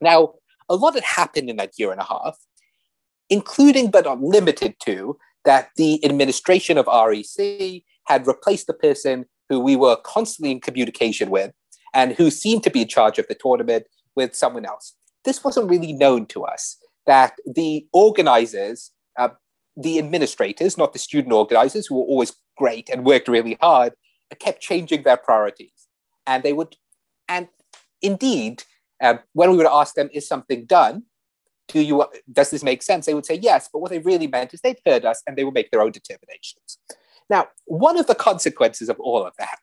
Now, a lot had happened in that year and a half, including but not limited to that the administration of REC had replaced the person who we were constantly in communication with and who seemed to be in charge of the tournament with someone else. This wasn't really known to us, that the organizers uh, the administrators, not the student organizers, who were always great and worked really hard, kept changing their priorities. And they would, and indeed, um, when we would ask them, is something done? Do you, does this make sense? They would say yes, but what they really meant is they'd heard us and they would make their own determinations. Now, one of the consequences of all of that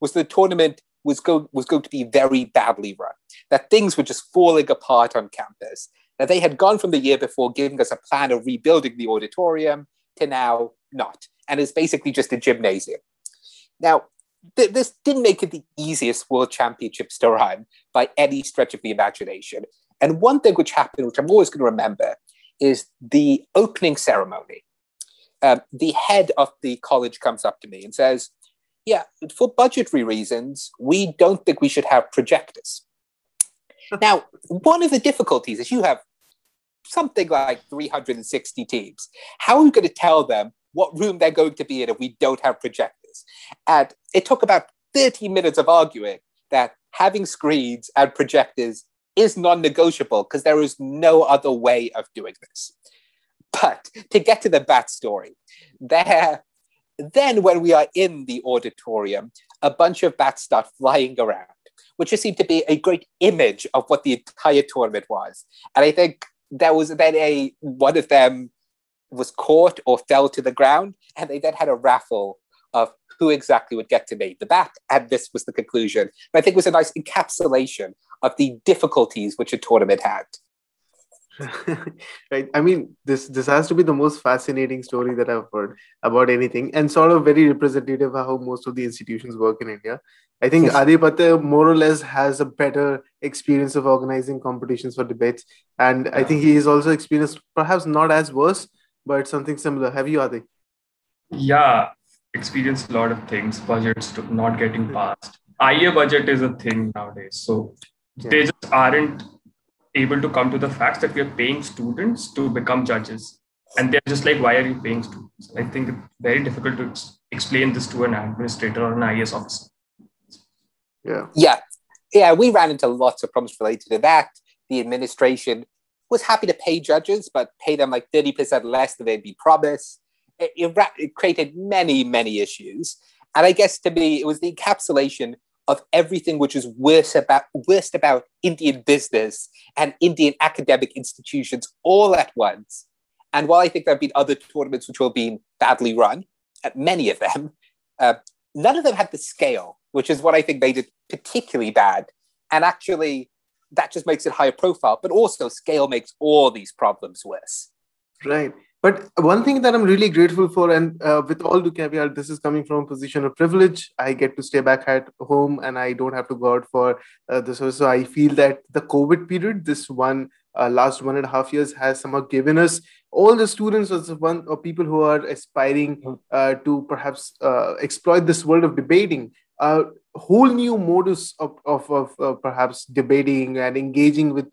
was the tournament was, go, was going to be very badly run, that things were just falling apart on campus, now, they had gone from the year before giving us a plan of rebuilding the auditorium to now not. And it's basically just a gymnasium. Now, th- this didn't make it the easiest World Championships to run by any stretch of the imagination. And one thing which happened, which I'm always going to remember, is the opening ceremony. Um, the head of the college comes up to me and says, Yeah, for budgetary reasons, we don't think we should have projectors. now, one of the difficulties is you have something like 360 teams. How are we going to tell them what room they're going to be in if we don't have projectors? And it took about 30 minutes of arguing that having screens and projectors is non negotiable because there is no other way of doing this. But to get to the bat story, there, then when we are in the auditorium, a bunch of bats start flying around, which just seemed to be a great image of what the entire tournament was. And I think there was then a one of them was caught or fell to the ground, and they then had a raffle of who exactly would get to name the bat, and this was the conclusion. But I think it was a nice encapsulation of the difficulties which a tournament had. (laughs) right i mean this this has to be the most fascinating story that i've heard about anything and sort of very representative of how most of the institutions work in india i think yes. more or less has a better experience of organizing competitions for debates and yeah. i think he has also experienced perhaps not as worse but something similar have you adi yeah experienced a lot of things budgets not getting hmm. passed IA budget is a thing nowadays so yeah. they just aren't able to come to the facts that we are paying students to become judges. And they're just like, why are you paying students? I think it's very difficult to explain this to an administrator or an IAS officer. Yeah. Yeah. Yeah. We ran into lots of problems related to that. The administration was happy to pay judges, but pay them like 30% less than they'd be promised. It, it, created many, many issues. And I guess to me, it was the encapsulation of everything which is worse about worst about Indian business and Indian academic institutions all at once. And while I think there have been other tournaments which have been badly run, uh, many of them, uh, none of them had the scale, which is what I think made it particularly bad. And actually, that just makes it higher profile, but also scale makes all these problems worse. Right. But one thing that I'm really grateful for, and uh, with all the caveat, this is coming from a position of privilege. I get to stay back at home and I don't have to go out for uh, this. So I feel that the COVID period, this one uh, last one and a half years, has somehow given us all the students or one or people who are aspiring uh, to perhaps uh, exploit this world of debating. A whole new modus of, of, of uh, perhaps debating and engaging with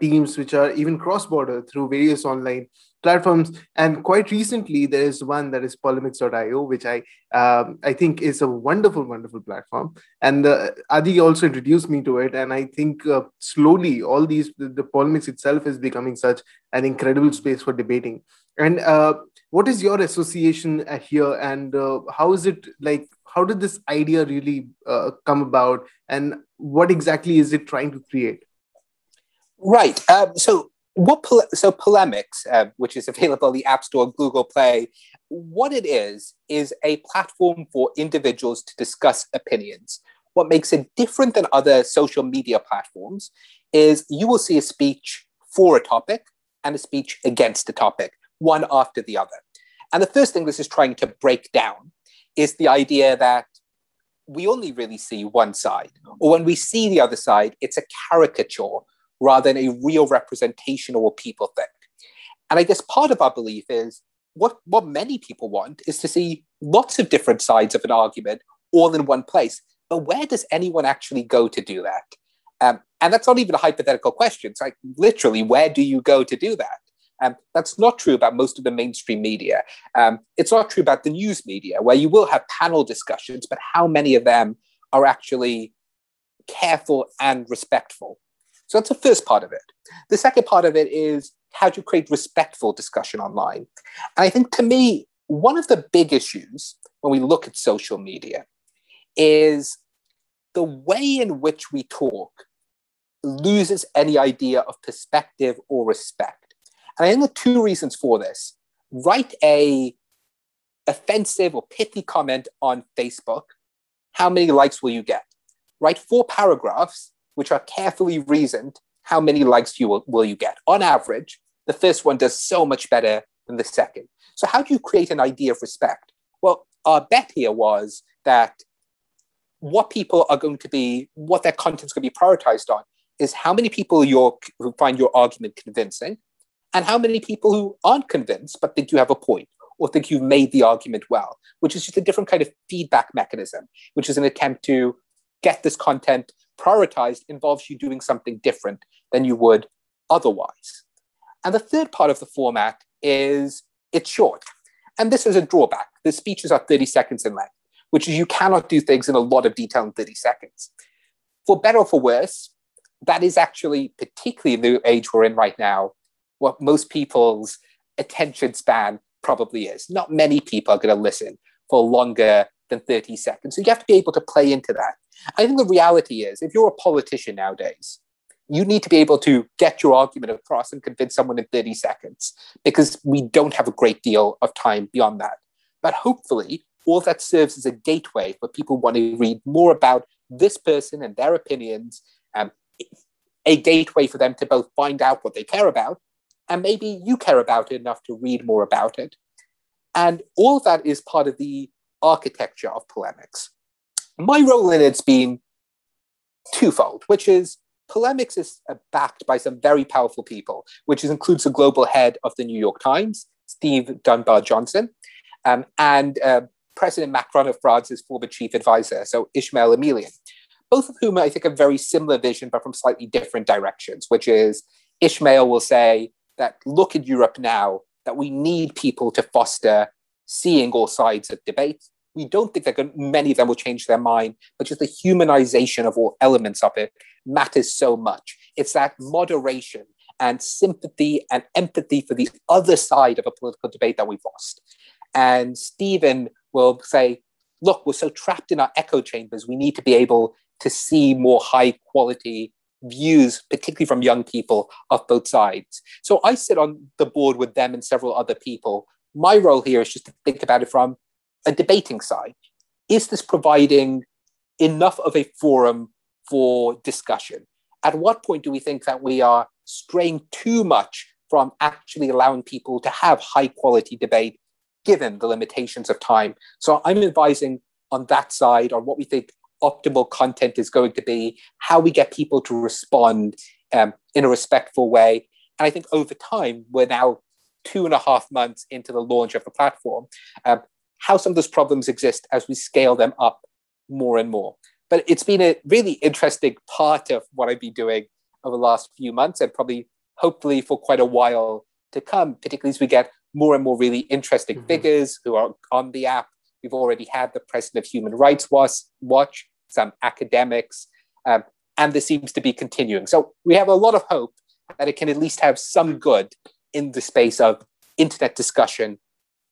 teams which are even cross border through various online platforms. And quite recently there is one that is Polemix.io which i um, i think is a wonderful wonderful platform. And uh, adi also introduced me to it. And i think uh, slowly all these the, the, Polemix itself is becoming such an incredible space for debating. And uh, what is your association uh, here? And uh, how is it like how did this idea really uh, come about? And what exactly is it trying to create? Right. Um, so what so Polemix uh, which is available in the app store google play what it is is a platform for individuals to discuss opinions. What makes it different than other social media platforms is you will see a speech for a topic and a speech against a topic one after the other. And the first thing this is trying to break down is the idea that we only really see one side or when we see the other side it's a caricature rather than a real representation of what people think. And I guess part of our belief is what, what many people want is to see lots of different sides of an argument all in one place. But where does anyone actually go to do that? Um, and that's not even a hypothetical question. It's like literally, where do you go to do that? Um, that's not true about most of the mainstream media. Um, it's not true about the news media, where you will have panel discussions, but how many of them are actually careful and respectful? So that's the first part of it. The second part of it is how to create respectful discussion online. And I think to me, one of the big issues when we look at social media is the way in which we talk loses any idea of perspective or respect. And I think the two reasons for this write a offensive or pithy comment on Facebook, how many likes will you get? Write four paragraphs which are carefully reasoned, how many likes you will, will you get? On average, the first one does so much better than the second. So how do you create an idea of respect? Well, our bet here was that what people are going to be, what their content's going to be prioritized on is how many people you who find your argument convincing and how many people who aren't convinced but think you have a point or think you've made the argument well, which is just a different kind of feedback mechanism, which is an attempt to get this content prioritized involves you doing something different than you would otherwise. And the third part of the format is it's short. And this is a drawback. The speeches are 30 seconds in length, which is you cannot do things in a lot of detail in 30 seconds. For better or for worse, that is actually, particularly the age we're in right now, what most people's attention span probably is. Not many people are going to listen for longer than 30 seconds. So you have to be able to play into that. I think the reality is, if you're a politician nowadays, you need to be able to get your argument across and convince someone in 30 seconds because we don't have a great deal of time beyond that. But hopefully, all that serves as a gateway for people want to read more about this person and their opinions, um, a gateway for them to both find out what they care about and maybe you care about it enough to read more about it. And all that is part of the architecture of Polemix. My role in it's been twofold, which is Polemix is backed by some very powerful people, which includes the global head of the New York Times, Steve Dunbar Johnson, um, and uh, President Macron of France's former chief advisor, so Ismaël Emelien, both of whom I think have very similar vision, but from slightly different directions, which is Ishmael will say that look at Europe now, that we need people to foster seeing all sides of debate. We don't think that many of them will change their mind, but just the humanization of all elements of it matters so much. It's that moderation and sympathy and empathy for the other side of a political debate that we've lost. And Stephen will say, look, we're so trapped in our echo chambers, we need to be able to see more high quality views, particularly from young people of both sides. So I sit on the board with them and several other people. My role here is just to think about it from a debating side. Is this providing enough of a forum for discussion? At what point do we think that we are straying too much from actually allowing people to have high quality debate given the limitations of time? So I'm advising on that side on what we think optimal content is going to be, how we get people to respond um, in a respectful way. And I think over time, we're now two and a half months into the launch of the platform, um, how some of those problems exist as we scale them up more and more. But it's been a really interesting part of what I've been doing over the last few months and probably hopefully for quite a while to come, particularly as we get more and more really interesting mm-hmm. figures who are on the app. We've already had the president of Human Rights Watch, some academics, um, and this seems to be continuing. So we have a lot of hope that it can at least have some good in the space of internet discussion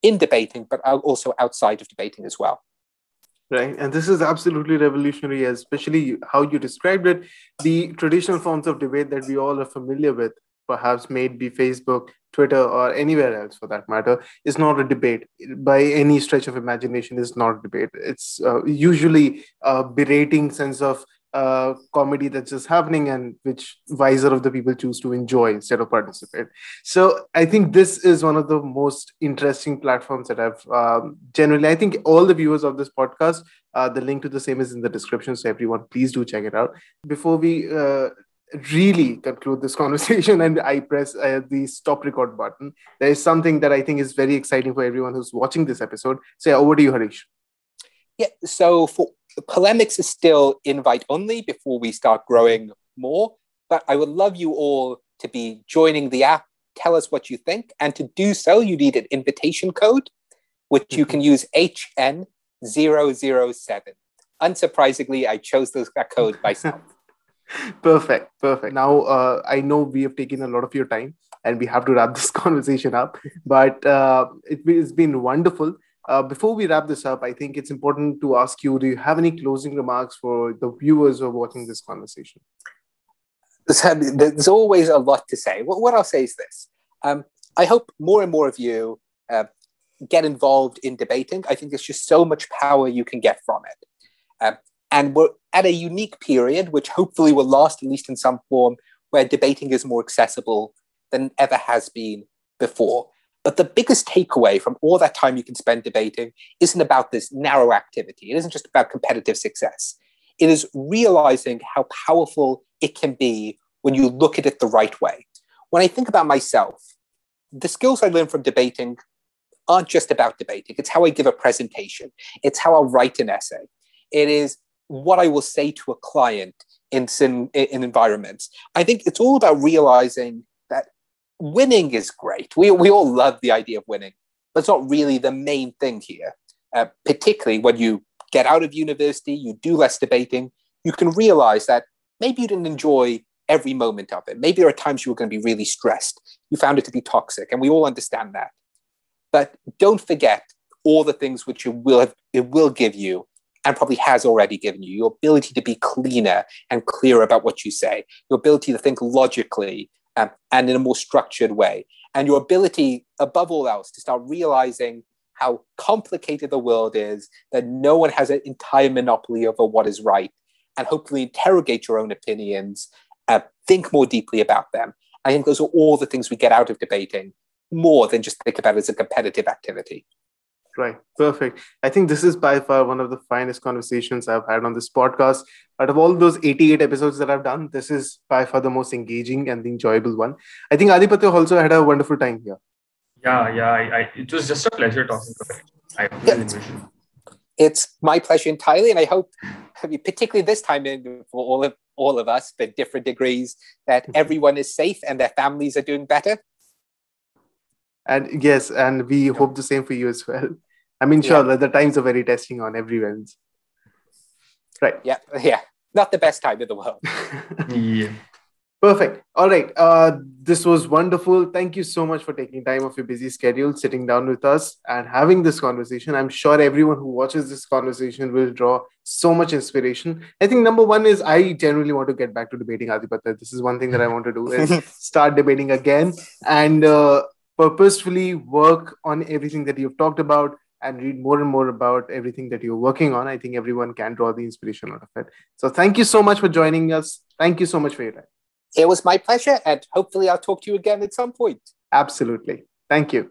in debating, but also outside of debating as well. Right. And this is absolutely revolutionary, especially how you described it. The traditional forms of debate that we all are familiar with, perhaps maybe Facebook, Twitter, or anywhere else for that matter, is not a debate by any stretch of imagination. Is not a debate. It's uh, usually a berating sense of comedy that's just happening and which wiser of the people choose to enjoy instead of participate. So I think this is one of the most interesting platforms that I've um, generally, I think all the viewers of this podcast, uh, the link to the same is in the description. So everyone, please do check it out. Before we uh, really conclude this (laughs) conversation and I press uh, the stop record button, there is something that I think is very exciting for everyone who's watching this episode. So, yeah, over to you, Harish. Yeah, so for Polemix is still invite only before we start growing more, but I would love you all to be joining the app. Tell us what you think. And to do so, you need an invitation code, which mm-hmm. you can use HN007. Unsurprisingly, I chose that code (laughs) myself perfect perfect now uh, i know we have taken a lot of your time and we have to wrap this (laughs) conversation up but uh, it, has been wonderful uh, before we wrap this up i think it's important to ask you do you have any closing remarks for the viewers who are watching this conversation? There's always a lot to say. What i'll say is this. Um, i hope more and more of you uh, get involved in debating. I think there's just so much power you can get from it. Um, and we're at a unique period, which hopefully will last at least in some form, where debating is more accessible than ever has been before. But the biggest takeaway from all that time you can spend debating isn't about this narrow activity. It isn't just about competitive success. It is realizing how powerful it can be when you look at it the right way. When I think about myself, the skills I learned from debating aren't just about debating. It's how I give a presentation. It's how I write an essay. It is what I will say to a client in, in, environments. I think it's all about realizing winning is great. We, we all love the idea of winning, but it's not really the main thing here. Uh, particularly when you get out of university, you do less debating, you can realize that maybe you didn't enjoy every moment of it. Maybe there are times you were going to be really stressed. You found it to be toxic, and we all understand that. But don't forget all the things which it will have, it will give you and probably has already given you your ability to be cleaner and clearer about what you say, your ability to think logically um, and in a more structured way, and your ability, above all else, to start realizing how complicated the world is, that no one has an entire monopoly over what is right, and hopefully interrogate your own opinions, uh, think more deeply about them. I think those are all the things we get out of debating more than just think about it as a competitive activity. Right. Perfect. I think this is by far one of the finest conversations I've had on this podcast. Out of all those 88 episodes that I've done, this is by far the most engaging and the enjoyable one. I think Adhipatya also had a wonderful time here. Yeah, yeah. I, I it was just a pleasure talking to him. I really yeah, it's my pleasure entirely, and I hope, particularly this time for all of all of us, but different degrees, that mm-hmm. everyone is safe and their families are doing better. And yes, and we hope the same for you as well. I mean, sure, yeah. the times are very testing on everyone's. Right. Yeah, yeah. Not the best time in the world. (laughs) yeah. Perfect. All right. Uh, this was wonderful. Thank you so much for taking time off your busy schedule, sitting down with us, and having this conversation. I'm sure everyone who watches this conversation will draw so much inspiration. I think number one is I generally want to get back to debating Adhipatya. This is one thing that I want to do is (laughs) start debating again and uh, purposefully work on everything that you've talked about and read more and more about everything that you're working on. I think everyone can draw the inspiration out of it. So thank you so much for joining us. Thank you so much for your time. It was my pleasure, and hopefully, I'll talk to you again at some point. Absolutely. Thank you.